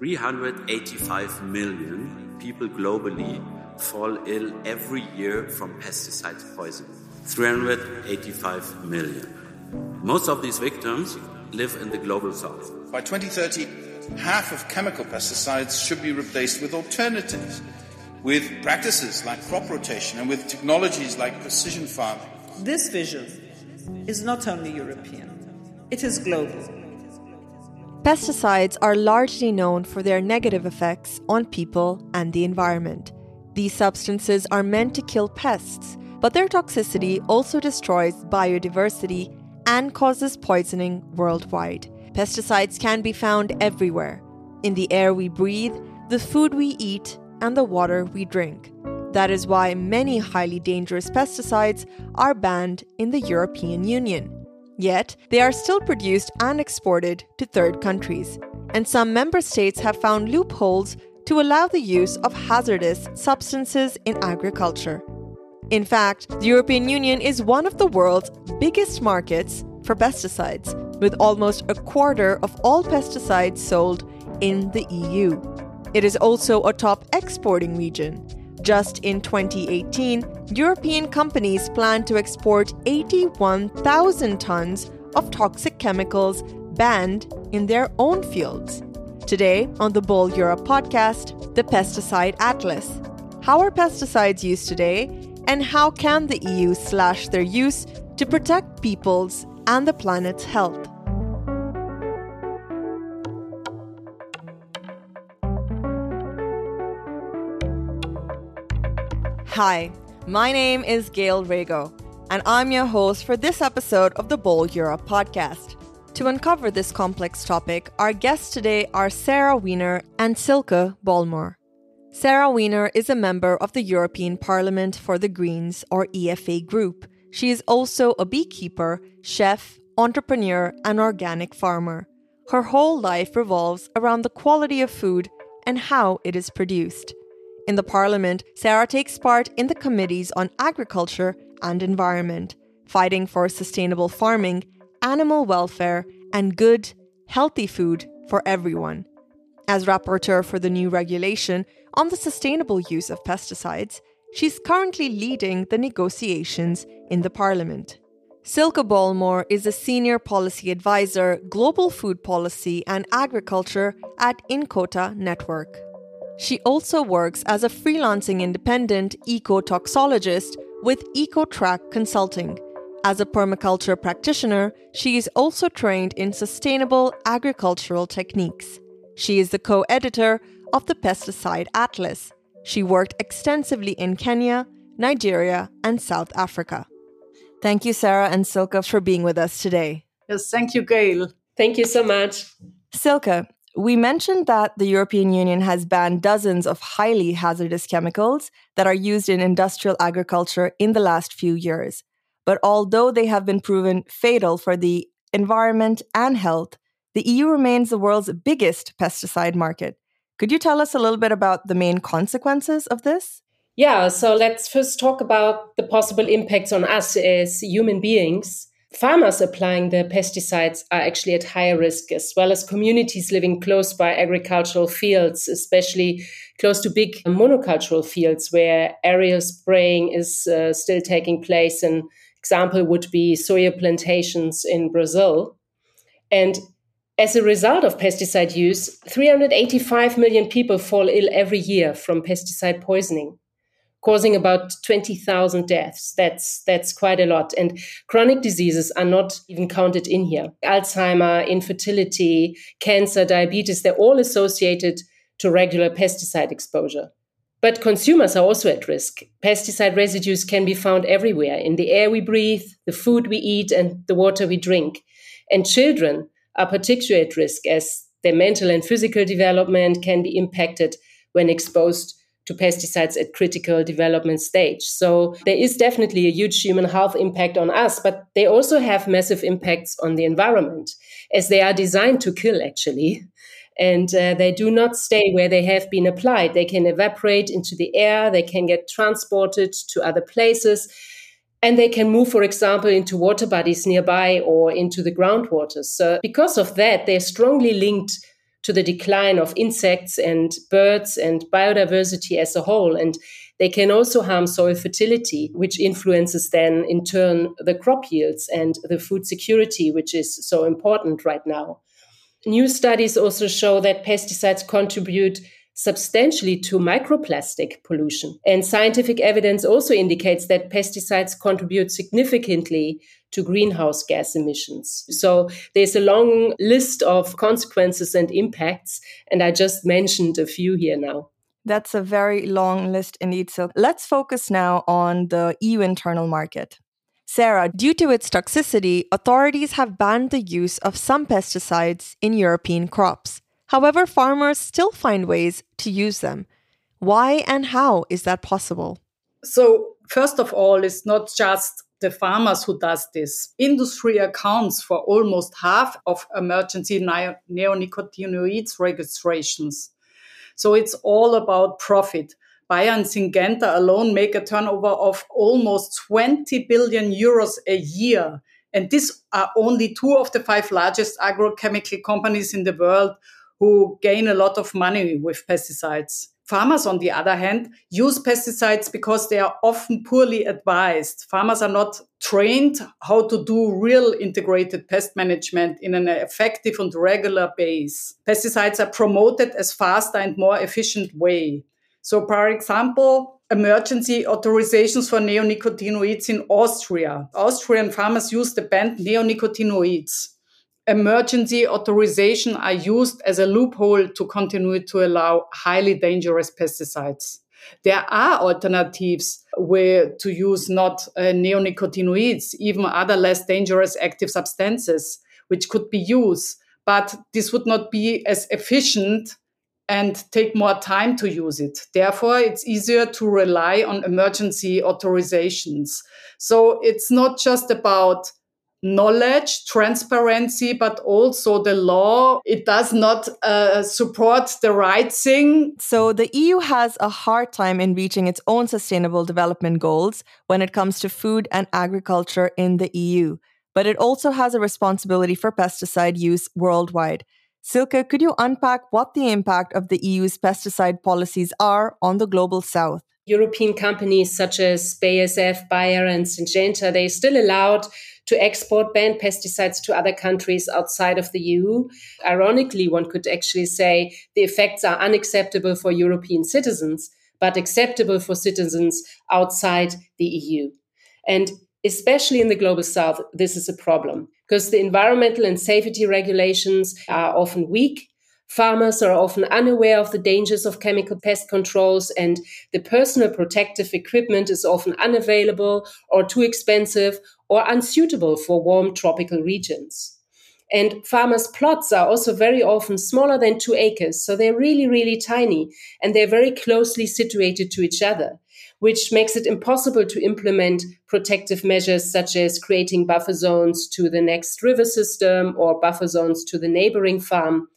385 million people globally fall ill every year from pesticide poisoning. 385 million. Most of these victims live in the global south. By 2030, half of chemical pesticides should be replaced with alternatives, with practices like crop rotation and with technologies like precision farming. This vision is not only European, it is global. Pesticides are largely known for their negative effects on people and the environment. These substances are meant to kill pests, but their toxicity also destroys biodiversity and causes poisoning worldwide. Pesticides can be found everywhere in the air we breathe, the food we eat, and the water we drink. That is why many highly dangerous pesticides are banned in the European Union. Yet, they are still produced and exported to third countries, and some member states have found loopholes to allow the use of hazardous substances in agriculture. In fact, the European Union is one of the world's biggest markets for pesticides, with almost a quarter of all pesticides sold in the EU. It is also a top exporting region. Just in 2018, European companies plan to export 81,000 tons of toxic chemicals banned in their own fields. Today, on the Böll Europe podcast, the Pesticide Atlas. How are pesticides used today, and how can the EU slash their use to protect people's and the planet's health? Hi, my name is Gail Rego, and I'm your host for this episode of the Böll Europe podcast. To uncover this complex topic, our guests today are Sarah Wiener and Silke Bollmohr. Sarah Wiener is a member of the European Parliament for the Greens, or EFA Group. She is also a beekeeper, chef, entrepreneur, and organic farmer. Her whole life revolves around the quality of food and how it is produced. In the Parliament, Sarah takes part in the committees on agriculture and environment, fighting for sustainable farming, animal welfare, and good, healthy food for everyone. As rapporteur for the new regulation on the sustainable use of pesticides, she's currently leading the negotiations in the Parliament. Silke Bollmohr is a senior policy advisor, global food policy and agriculture at INKOTA Network. She also works as a freelancing independent ecotoxologist with EcoTrack Consulting. As a permaculture practitioner, she is also trained in sustainable agricultural techniques. She is the co editor of the Pesticide Atlas. She worked extensively in Kenya, Nigeria, and South Africa. Thank you, Sarah and Silke, for being with us today. Yes, thank you, Gail. Thank you so much. Silke, we mentioned that the European Union has banned dozens of highly hazardous chemicals that are used in industrial agriculture in the last few years. But although they have been proven fatal for the environment and health, the EU remains the world's biggest pesticide market. Could you tell us a little bit about the main consequences of this? Yeah, so let's first talk about the possible impacts on us as human beings farmers applying the pesticides are actually at higher risk, as well as communities living close by agricultural fields, especially close to big monocultural fields where aerial spraying is uh, still taking place. An example would be soya plantations in Brazil. And as a result of pesticide use, 385 million people fall ill every year from pesticide poisoning causing about 20,000 deaths. That's, that's quite a lot. And chronic diseases are not even counted in here. Alzheimer, infertility, cancer, diabetes, they're all associated to regular pesticide exposure. But consumers are also at risk. Pesticide residues can be found everywhere in the air we breathe, the food we eat, and the water we drink. And children are particularly at risk as their mental and physical development can be impacted when exposed to pesticides at critical development stage. So there is definitely a huge human health impact on us, but they also have massive impacts on the environment as they are designed to kill actually. And uh, they do not stay where they have been applied. They can evaporate into the air, they can get transported to other places, and they can move, for example, into water bodies nearby or into the groundwater. So, because of that, they're strongly linked to the decline of insects and birds and biodiversity as a whole. And they can also harm soil fertility, which influences then in turn the crop yields and the food security, which is so important right now. New studies also show that pesticides contribute substantially to microplastic pollution. And scientific evidence also indicates that pesticides contribute significantly to greenhouse gas emissions. So there's a long list of consequences and impacts, and I just mentioned a few here now. That's a very long list indeed. So let's focus now on the EU internal market. Sarah, due to its toxicity, authorities have banned the use of some pesticides in European crops. However, farmers still find ways to use them. Why and how is that possible? So, first of all, it's not just the farmers who does this. Industry accounts for almost half of emergency neonicotinoids registrations. So it's all about profit. Bayer and Syngenta alone make a turnover of almost 20 billion euros a year. And these are only two of the five largest agrochemical companies in the world who gain a lot of money with pesticides. Farmers, on the other hand, use pesticides because they are often poorly advised. Farmers are not trained how to do real integrated pest management in an effective and regular base. Pesticides are promoted as faster and more efficient way. So, for example, emergency authorizations for neonicotinoids in Austria. Austrian farmers use the banned neonicotinoids emergency authorization are used as a loophole to continue to allow highly dangerous pesticides. There are alternatives where to use not uh, neonicotinoids, even other less dangerous active substances, which could be used, but this would not be as efficient and take more time to use it. Therefore, it's easier to rely on emergency authorizations. So it's not just about knowledge, transparency, but also the law. It does not uh, support the right thing. So the EU has a hard time in reaching its own sustainable development goals when it comes to food and agriculture in the EU. But it also has a responsibility for pesticide use worldwide. Silke, could you unpack what the impact of the EU's pesticide policies are on the global south? European companies such as BASF, Bayer, and Syngenta, they're still allowed to export banned pesticides to other countries outside of the EU. Ironically, one could actually say the effects are unacceptable for European citizens, but acceptable for citizens outside the EU. And especially in the global south, this is a problem because the environmental and safety regulations are often weak. Farmers are often unaware of the dangers of chemical pest controls, and the personal protective equipment is often unavailable or too expensive or unsuitable for warm tropical regions. And farmers' plots are also very often smaller than two acres, so they're really, really tiny and they're very closely situated to each other, which makes it impossible to implement protective measures such as creating buffer zones to the next river system or buffer zones to the neighboring farm.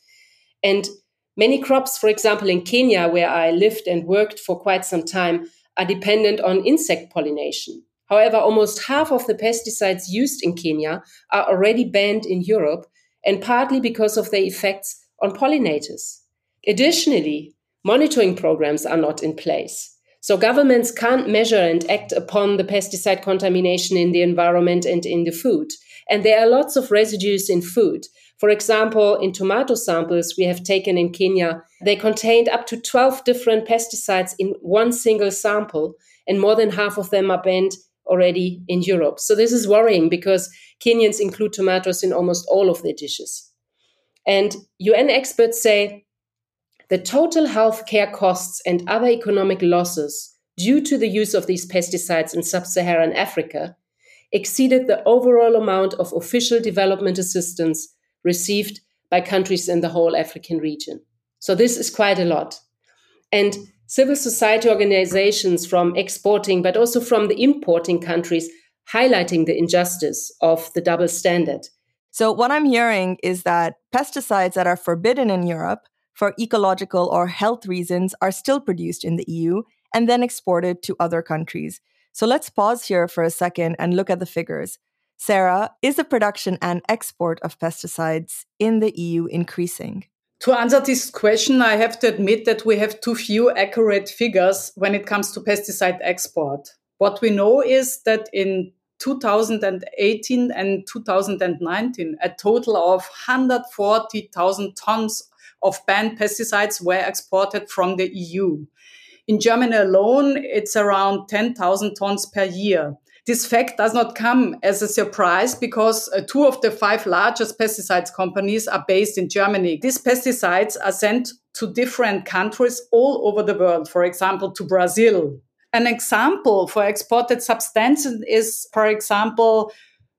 And many crops, for example, in Kenya, where I lived and worked for quite some time, are dependent on insect pollination. However, almost half of the pesticides used in Kenya are already banned in Europe, and partly because of their effects on pollinators. Additionally, monitoring programs are not in place. So governments can't measure and act upon the pesticide contamination in the environment and in the food. And there are lots of residues in food. For example, in tomato samples we have taken in Kenya, they contained up to 12 different pesticides in one single sample, and more than half of them are banned already in Europe. So this is worrying because Kenyans include tomatoes in almost all of their dishes. And UN experts say the total health care costs and other economic losses due to the use of these pesticides in sub Saharan Africa exceeded the overall amount of official development assistance received by countries in the whole African region. So this is quite a lot. And civil society organizations from exporting, but also from the importing countries, highlighting the injustice of the double standard. So, what I'm hearing is that pesticides that are forbidden in Europe for ecological or health reasons are still produced in the EU and then exported to other countries. So, let's pause here for a second and look at the figures. Sarah, is the production and export of pesticides in the EU increasing? To answer this question, I have to admit that we have too few accurate figures when it comes to pesticide export. What we know is that in 2018 and 2019, a total of 140,000 tons of banned pesticides were exported from the EU. In Germany alone, it's around 10,000 tons per year. This fact does not come as a surprise because uh, two of the five largest pesticides companies are based in Germany. These pesticides are sent to different countries all over the world, for example, to Brazil. An example for exported substances is, for example,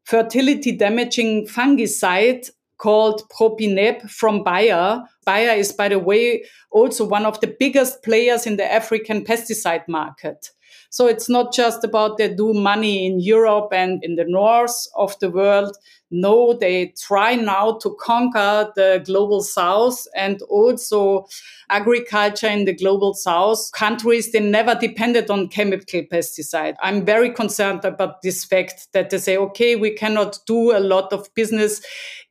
fertility damaging fungicide called Propineb from Bayer. Bayer is, by the way, also one of the biggest players in the African pesticide market. So it's not just about they do money in Europe and in the north of the world. No, they try now to conquer the global south and also agriculture in the global south. Countries, they never depended on chemical pesticide. I'm very concerned about this fact that they say, okay, we cannot do a lot of business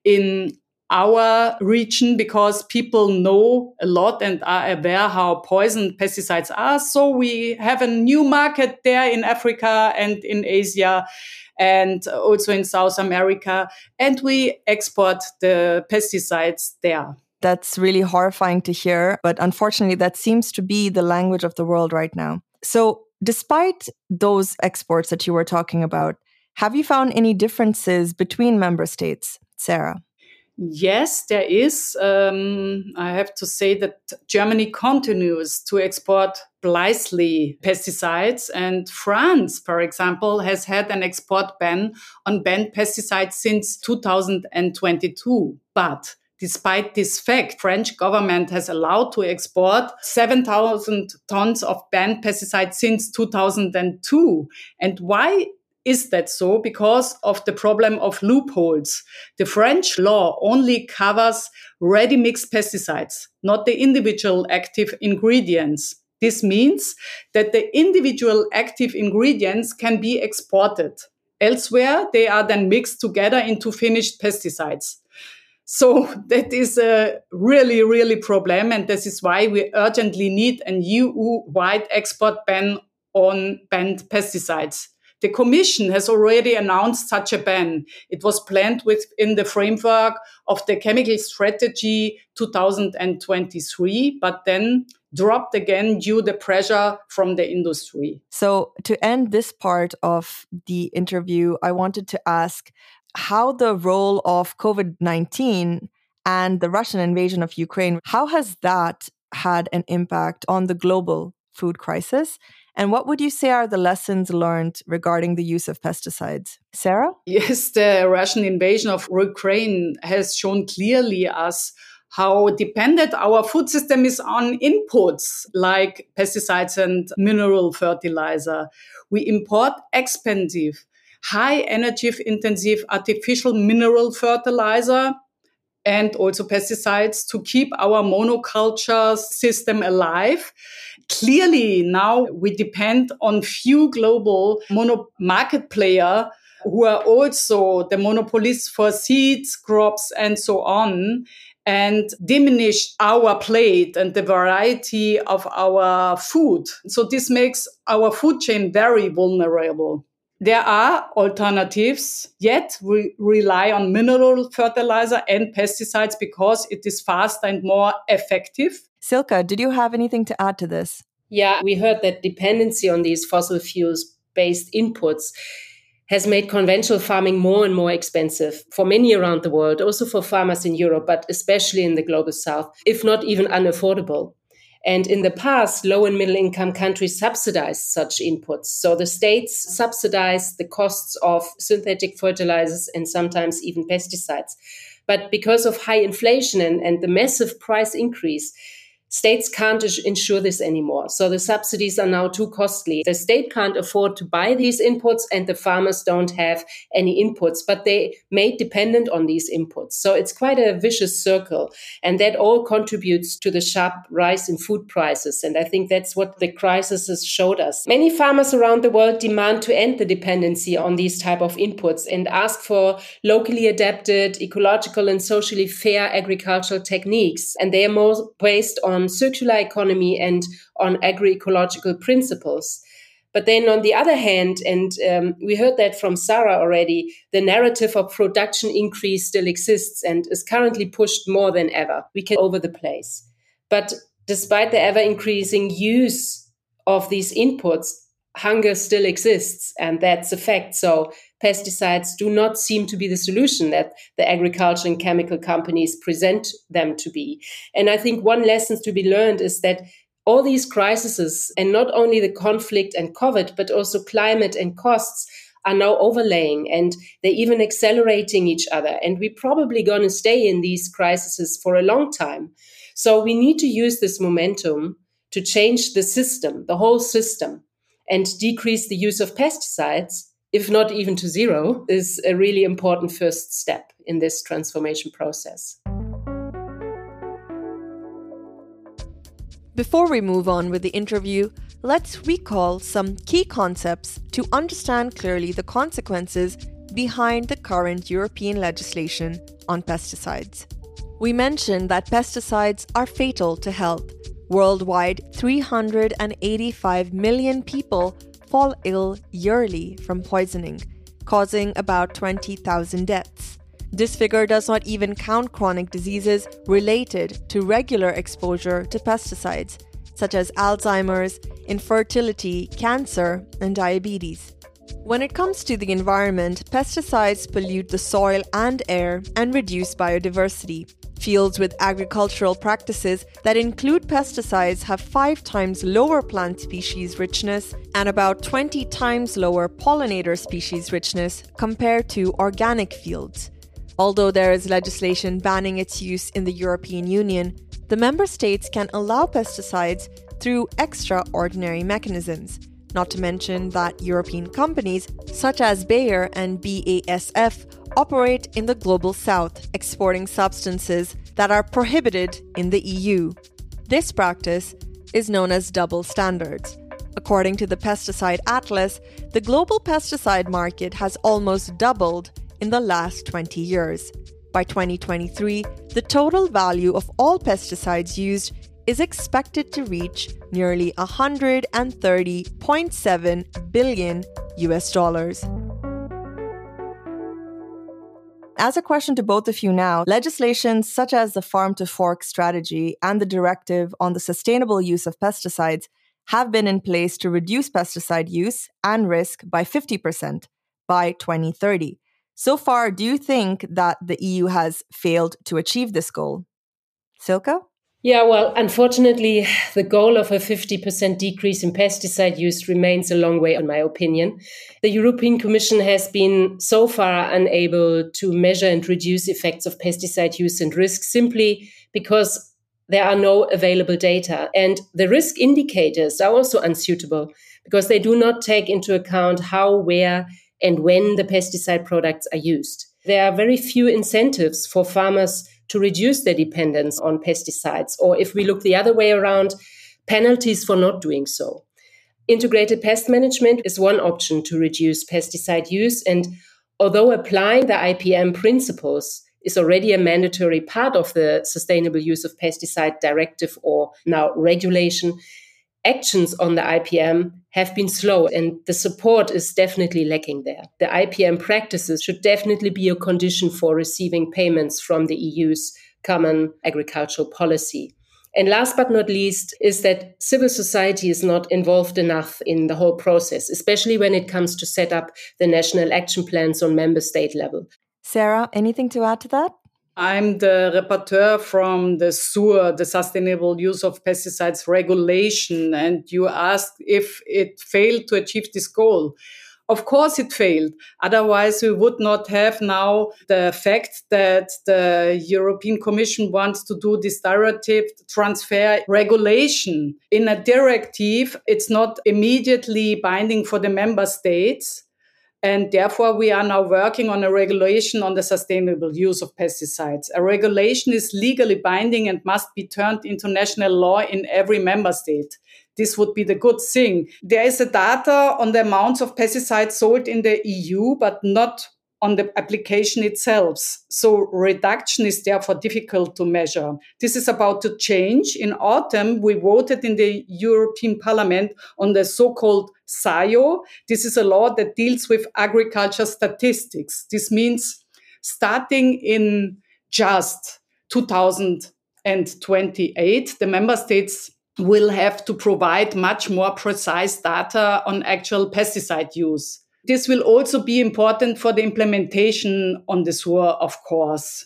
in our region because people know a lot and are aware how poison pesticides are. So we have a new market there in Africa and in Asia and also in South America. And we export the pesticides there. That's really horrifying to hear. But unfortunately, that seems to be the language of the world right now. So, despite those exports that you were talking about, have you found any differences between member states, Sarah? Yes, there is. Um, I have to say that Germany continues to export blithely pesticides, and France, for example, has had an export ban on banned pesticides since 2022. But Despite this fact, French government has allowed to export 7,000 tons of banned pesticides since 2002. And why is that so? Because of the problem of loopholes. The French law only covers ready mixed pesticides, not the individual active ingredients. This means that the individual active ingredients can be exported. Elsewhere, they are then mixed together into finished pesticides. So that is a really, really problem. And this is why we urgently need an EU-wide export ban on banned pesticides. The Commission has already announced such a ban. It was planned within the framework of the Chemical Strategy 2023, but then dropped again due to pressure from the industry. So, to end this part of the interview, I wanted to ask how the role of COVID 19 and the Russian invasion of Ukraine, how has that had an impact on the global food crisis? And what would you say are the lessons learned regarding the use of pesticides? Sarah? Yes, the Russian invasion of Ukraine has shown clearly us how dependent our food system is on inputs like pesticides and mineral fertilizer. We import expensive, high energy intensive artificial mineral fertilizer and also pesticides to keep our monoculture system alive clearly now we depend on few global mono market player who are also the monopolists for seeds, crops, and so on, and diminish our plate and the variety of our food. So this makes our food chain very vulnerable. There are alternatives, yet we rely on mineral fertilizer and pesticides because it is faster and more effective. Silke, did you have anything to add to this? Yeah, we heard that dependency on these fossil fuels based inputs has made conventional farming more and more expensive for many around the world, also for farmers in Europe, but especially in the global south, if not even unaffordable. And in the past, low and middle income countries subsidized such inputs. So the states subsidized the costs of synthetic fertilizers and sometimes even pesticides. But because of high inflation and, and the massive price increase, states can't insure this anymore. So the subsidies are now too costly. The state can't afford to buy these inputs and the farmers don't have any inputs, but they made dependent on these inputs. So it's quite a vicious circle. And that all contributes to the sharp rise in food prices. And I think that's what the crisis has showed us. Many farmers around the world demand to end the dependency on these type of inputs and ask for locally adapted, ecological and socially fair agricultural techniques. And they are more based on on circular economy and on agroecological principles. But then, on the other hand, and um, we heard that from Sarah already, the narrative of production increase still exists and is currently pushed more than ever. We can over the place. But despite the ever increasing use of these inputs, hunger still exists, and that's a fact. So pesticides do not seem to be the solution that the agriculture and chemical companies present them to be. And I think one lesson to be learned is that all these crises, and not only the conflict and COVID, but also climate and costs, are now overlaying and they're even accelerating each other. And we're probably going to stay in these crises for a long time. So we need to use this momentum to change the system, the whole system, and decrease the use of pesticides if not even to zero, is a really important first step in this transformation process. Before we move on with the interview, let's recall some key concepts to understand clearly the consequences behind the current European legislation on pesticides. We mentioned that pesticides are fatal to health. Worldwide, 385 million people fall ill yearly from poisoning, causing about 20,000 deaths. This figure does not even count chronic diseases related to regular exposure to pesticides, such as Alzheimer's, infertility, cancer, and diabetes. When it comes to the environment, pesticides pollute the soil and air and reduce biodiversity, Fields with agricultural practices that include pesticides have five times lower plant species richness and about 20 times lower pollinator species richness compared to organic fields. Although there is legislation banning its use in the European Union, the member states can allow pesticides through extraordinary mechanisms. Not to mention that European companies such as Bayer and BASF operate in the global south, exporting substances that are prohibited in the EU. This practice is known as double standards. According to the Pesticide Atlas, the global pesticide market has almost doubled in the last 20 years. By 2023, the total value of all pesticides used is expected to reach nearly 130.7 billion US dollars. As a question to both of you now, legislation such as the Farm to Fork strategy and the directive on the sustainable use of pesticides have been in place to reduce pesticide use and risk by 50% by 2030. So far, do you think that the EU has failed to achieve this goal? Silke? Yeah, well, unfortunately, the goal of a 50% decrease in pesticide use remains a long way, in my opinion. The European Commission has been so far unable to measure and reduce effects of pesticide use and risk simply because there are no available data. And the risk indicators are also unsuitable because they do not take into account how, where, and when the pesticide products are used. There are very few incentives for farmers to reduce their dependence on pesticides. Or if we look the other way around, penalties for not doing so. Integrated pest management is one option to reduce pesticide use. And although applying the IPM principles is already a mandatory part of the sustainable use of pesticide directive or now regulation, actions on the IPM have been slow and the support is definitely lacking there. The IPM practices should definitely be a condition for receiving payments from the EU's common agricultural policy. And last but not least is that civil society is not involved enough in the whole process, especially when it comes to set up the national action plans on member state level. Sarah, anything to add to that? I'm the rapporteur from the SUR, the Sustainable Use of Pesticides Regulation, and you asked if it failed to achieve this goal. Of course, it failed. Otherwise, we would not have now the fact that the European Commission wants to do this directive transfer regulation. In a directive, it's not immediately binding for the member states. And therefore, we are now working on a regulation on the sustainable use of pesticides. A regulation is legally binding and must be turned into national law in every member state. This would be the good thing. There is a data on the amounts of pesticides sold in the EU, but not on the application itself. So reduction is therefore difficult to measure. This is about to change. In autumn, we voted in the European Parliament on the so-called SAIO. This is a law that deals with agriculture statistics. This means starting in just 2028, the member states will have to provide much more precise data on actual pesticide use. This will also be important for the implementation on the SUR, of course.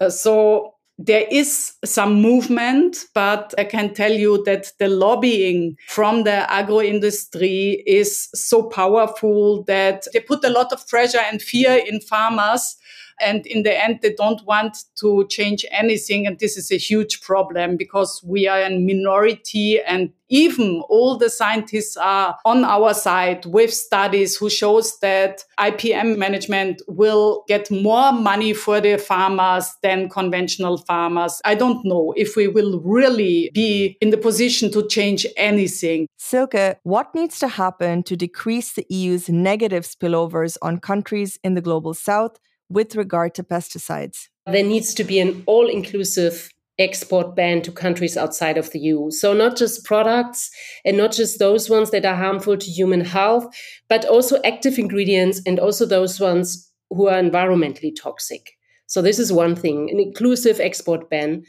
Uh, so there is some movement, but I can tell you that the lobbying from the agro industry is so powerful that they put a lot of pressure and fear in farmers and in the end, they don't want to change anything. And this is a huge problem because we are a minority and even all the scientists are on our side with studies who shows that IPM management will get more money for the farmers than conventional farmers. I don't know if we will really be in the position to change anything. Silke, what needs to happen to decrease the EU's negative spillovers on countries in the global south with regard to pesticides? There needs to be an all inclusive export ban to countries outside of the EU. So, not just products and not just those ones that are harmful to human health, but also active ingredients and also those ones who are environmentally toxic. So, this is one thing an inclusive export ban.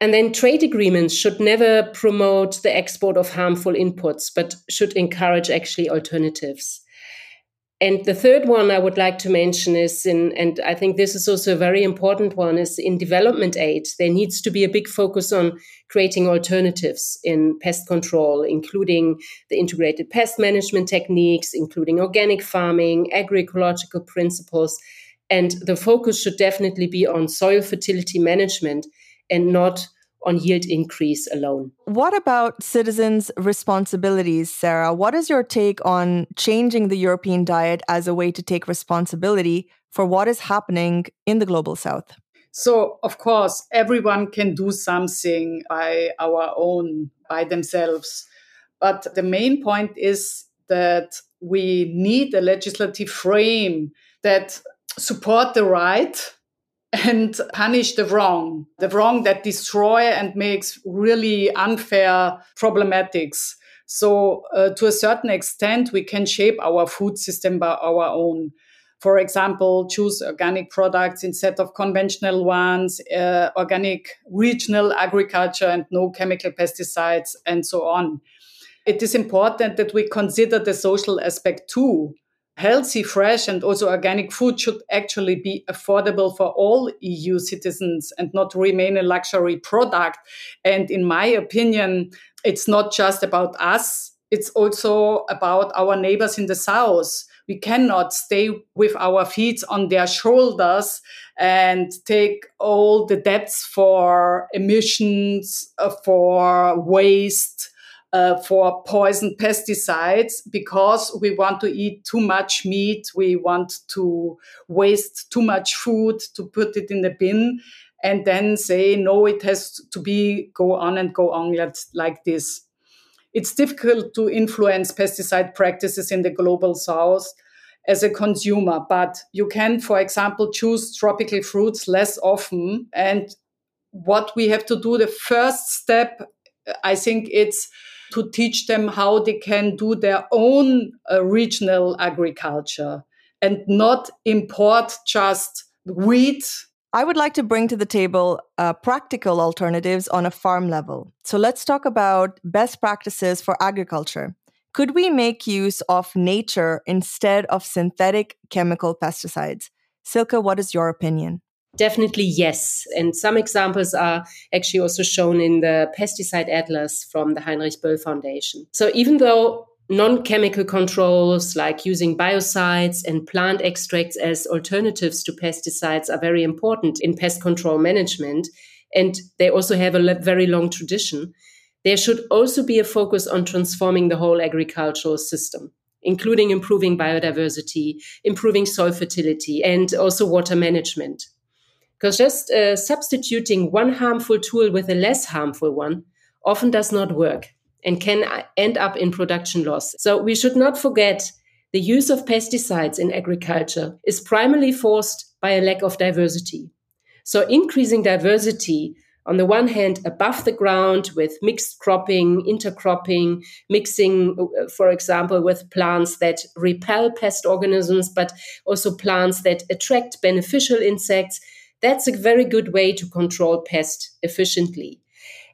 And then trade agreements should never promote the export of harmful inputs, but should encourage actually alternatives. And the third one I would like to mention is in, and I think this is also a very important one, is in development aid. There needs to be a big focus on creating alternatives in pest control, including the integrated pest management techniques, including organic farming, agroecological principles. And the focus should definitely be on soil fertility management and not on yield increase alone. What about citizens' responsibilities, Sarah? What is your take on changing the European diet as a way to take responsibility for what is happening in the global south? So, of course, everyone can do something by our own, by themselves. But the main point is that we need a legislative frame that support the right and punish the wrong, the wrong that destroy and makes really unfair problematics. So, uh, to a certain extent, we can shape our food system by our own. For example, choose organic products instead of conventional ones, uh, organic regional agriculture and no chemical pesticides, and so on. It is important that we consider the social aspect too healthy, fresh, and also organic food should actually be affordable for all EU citizens and not remain a luxury product. And in my opinion, it's not just about us, it's also about our neighbors in the south. We cannot stay with our feet on their shoulders and take all the debts for emissions, uh, for waste, uh, for poison pesticides because we want to eat too much meat, we want to waste too much food to put it in the bin, and then say no, it has to be go on and go on like this. It's difficult to influence pesticide practices in the global south as a consumer, but you can, for example, choose tropical fruits less often. And what we have to do, the first step, I think it's to teach them how they can do their own uh, regional agriculture and not import just wheat. I would like to bring to the table uh, practical alternatives on a farm level. So let's talk about best practices for agriculture. Could we make use of nature instead of synthetic chemical pesticides? Silke, what is your opinion? Definitely yes. And some examples are actually also shown in the pesticide atlas from the Heinrich Böll Foundation. So even though Non chemical controls like using biocides and plant extracts as alternatives to pesticides are very important in pest control management. And they also have a very long tradition. There should also be a focus on transforming the whole agricultural system, including improving biodiversity, improving soil fertility, and also water management. Because just uh, substituting one harmful tool with a less harmful one often does not work and can end up in production loss. So we should not forget the use of pesticides in agriculture is primarily forced by a lack of diversity. So increasing diversity on the one hand above the ground with mixed cropping, intercropping, mixing, uh, for example, with plants that repel pest organisms, but also plants that attract beneficial insects. That's a very good way to control pests efficiently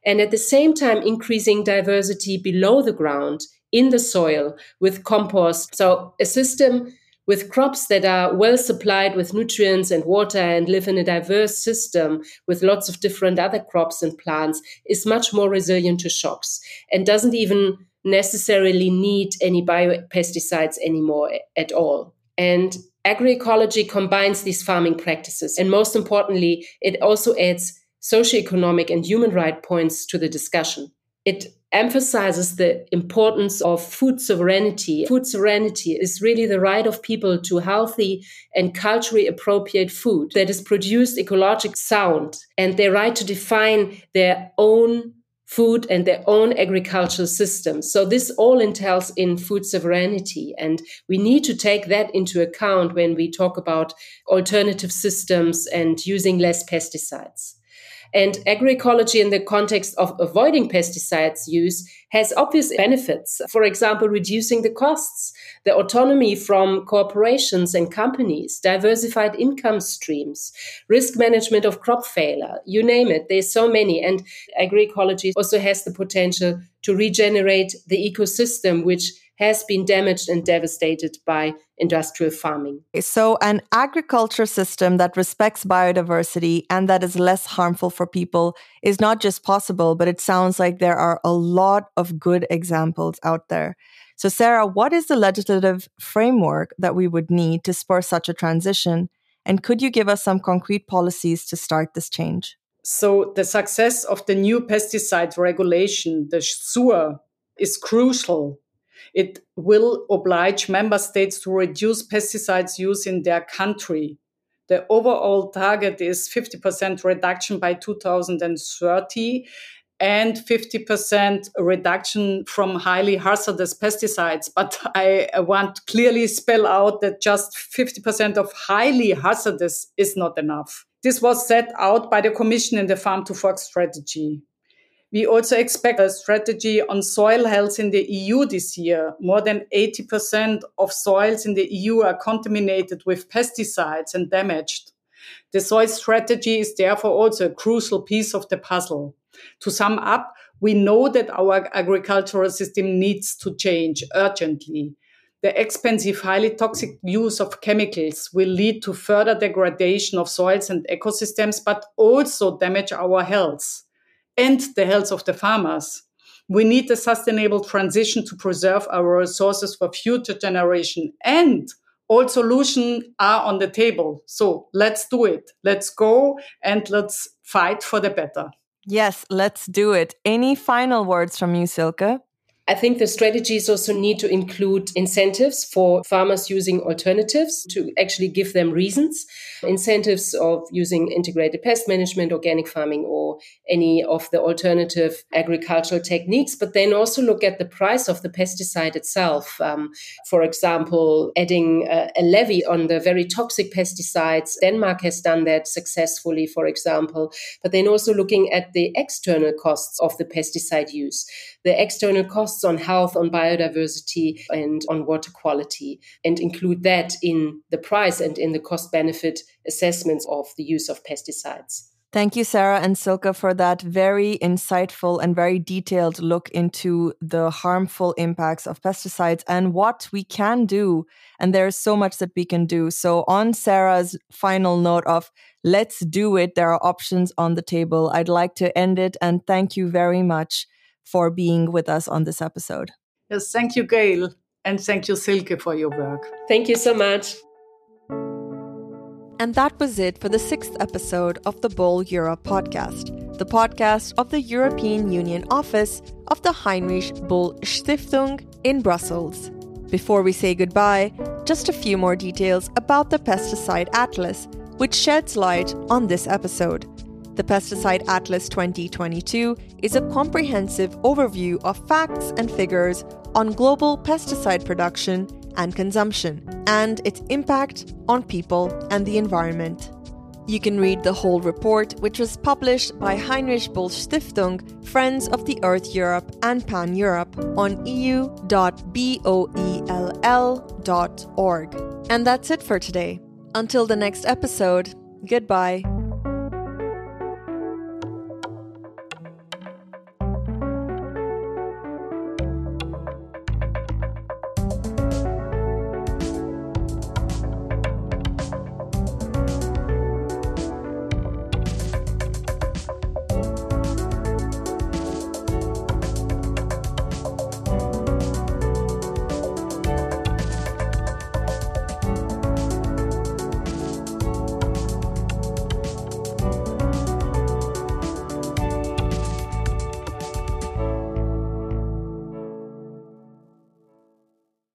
and at the same time increasing diversity below the ground in the soil with compost. So a system with crops that are well supplied with nutrients and water and live in a diverse system with lots of different other crops and plants is much more resilient to shocks and doesn't even necessarily need any biopesticides anymore at all. And agroecology combines these farming practices. And most importantly, it also adds socioeconomic and human right points to the discussion. It emphasizes the importance of food sovereignty. Food sovereignty is really the right of people to healthy and culturally appropriate food that is produced ecologically sound and their right to define their own food and their own agricultural system. So this all entails in food sovereignty. And we need to take that into account when we talk about alternative systems and using less pesticides. And agroecology in the context of avoiding pesticides use has obvious benefits. For example, reducing the costs, the autonomy from corporations and companies, diversified income streams, risk management of crop failure, you name it. There's so many. And agroecology also has the potential to regenerate the ecosystem, which has been damaged and devastated by industrial farming. So, an agriculture system that respects biodiversity and that is less harmful for people is not just possible, but it sounds like there are a lot of good examples out there. So, Sarah, what is the legislative framework that we would need to spur such a transition? And could you give us some concrete policies to start this change? So, the success of the new pesticide regulation, the SUR, is crucial it will oblige member states to reduce pesticides use in their country. The overall target is 50% reduction by 2030 and 50% reduction from highly hazardous pesticides. But I want to clearly spell out that just 50% of highly hazardous is not enough. This was set out by the Commission in the Farm to Fork strategy. We also expect a strategy on soil health in the EU this year. More than 80% of soils in the EU are contaminated with pesticides and damaged. The soil strategy is therefore also a crucial piece of the puzzle. To sum up, we know that our agricultural system needs to change urgently. The expensive, highly toxic use of chemicals will lead to further degradation of soils and ecosystems, but also damage our health and the health of the farmers. We need a sustainable transition to preserve our resources for future generation and all solutions are on the table. So let's do it. Let's go and let's fight for the better. Yes, let's do it. Any final words from you, Silke? I think the strategies also need to include incentives for farmers using alternatives to actually give them reasons. Incentives of using integrated pest management, organic farming, or any of the alternative agricultural techniques, but then also look at the price of the pesticide itself. Um, for example, adding a, a levy on the very toxic pesticides. Denmark has done that successfully, for example, but then also looking at the external costs of the pesticide use. The external costs on health, on biodiversity, and on water quality, and include that in the price and in the cost benefit assessments of the use of pesticides. Thank you, Sarah and Silke, for that very insightful and very detailed look into the harmful impacts of pesticides and what we can do. And there's so much that we can do. So, on Sarah's final note of let's do it, there are options on the table. I'd like to end it and thank you very much for being with us on this episode. Yes, thank you, Gail. And thank you, Silke, for your work. Thank you so much. And that was it for the sixth episode of the Böll Europe podcast, the podcast of the European Union office of the Heinrich Böll Stiftung in Brussels. Before we say goodbye, just a few more details about the Pesticide Atlas, which sheds light on this episode. The Pesticide Atlas 2022 is a comprehensive overview of facts and figures on global pesticide production and consumption, and its impact on people and the environment. You can read the whole report, which was published by Heinrich Böll Stiftung, Friends of the Earth Europe and Pan Europe on eu.boell.org. And that's it for today. Until the next episode, goodbye.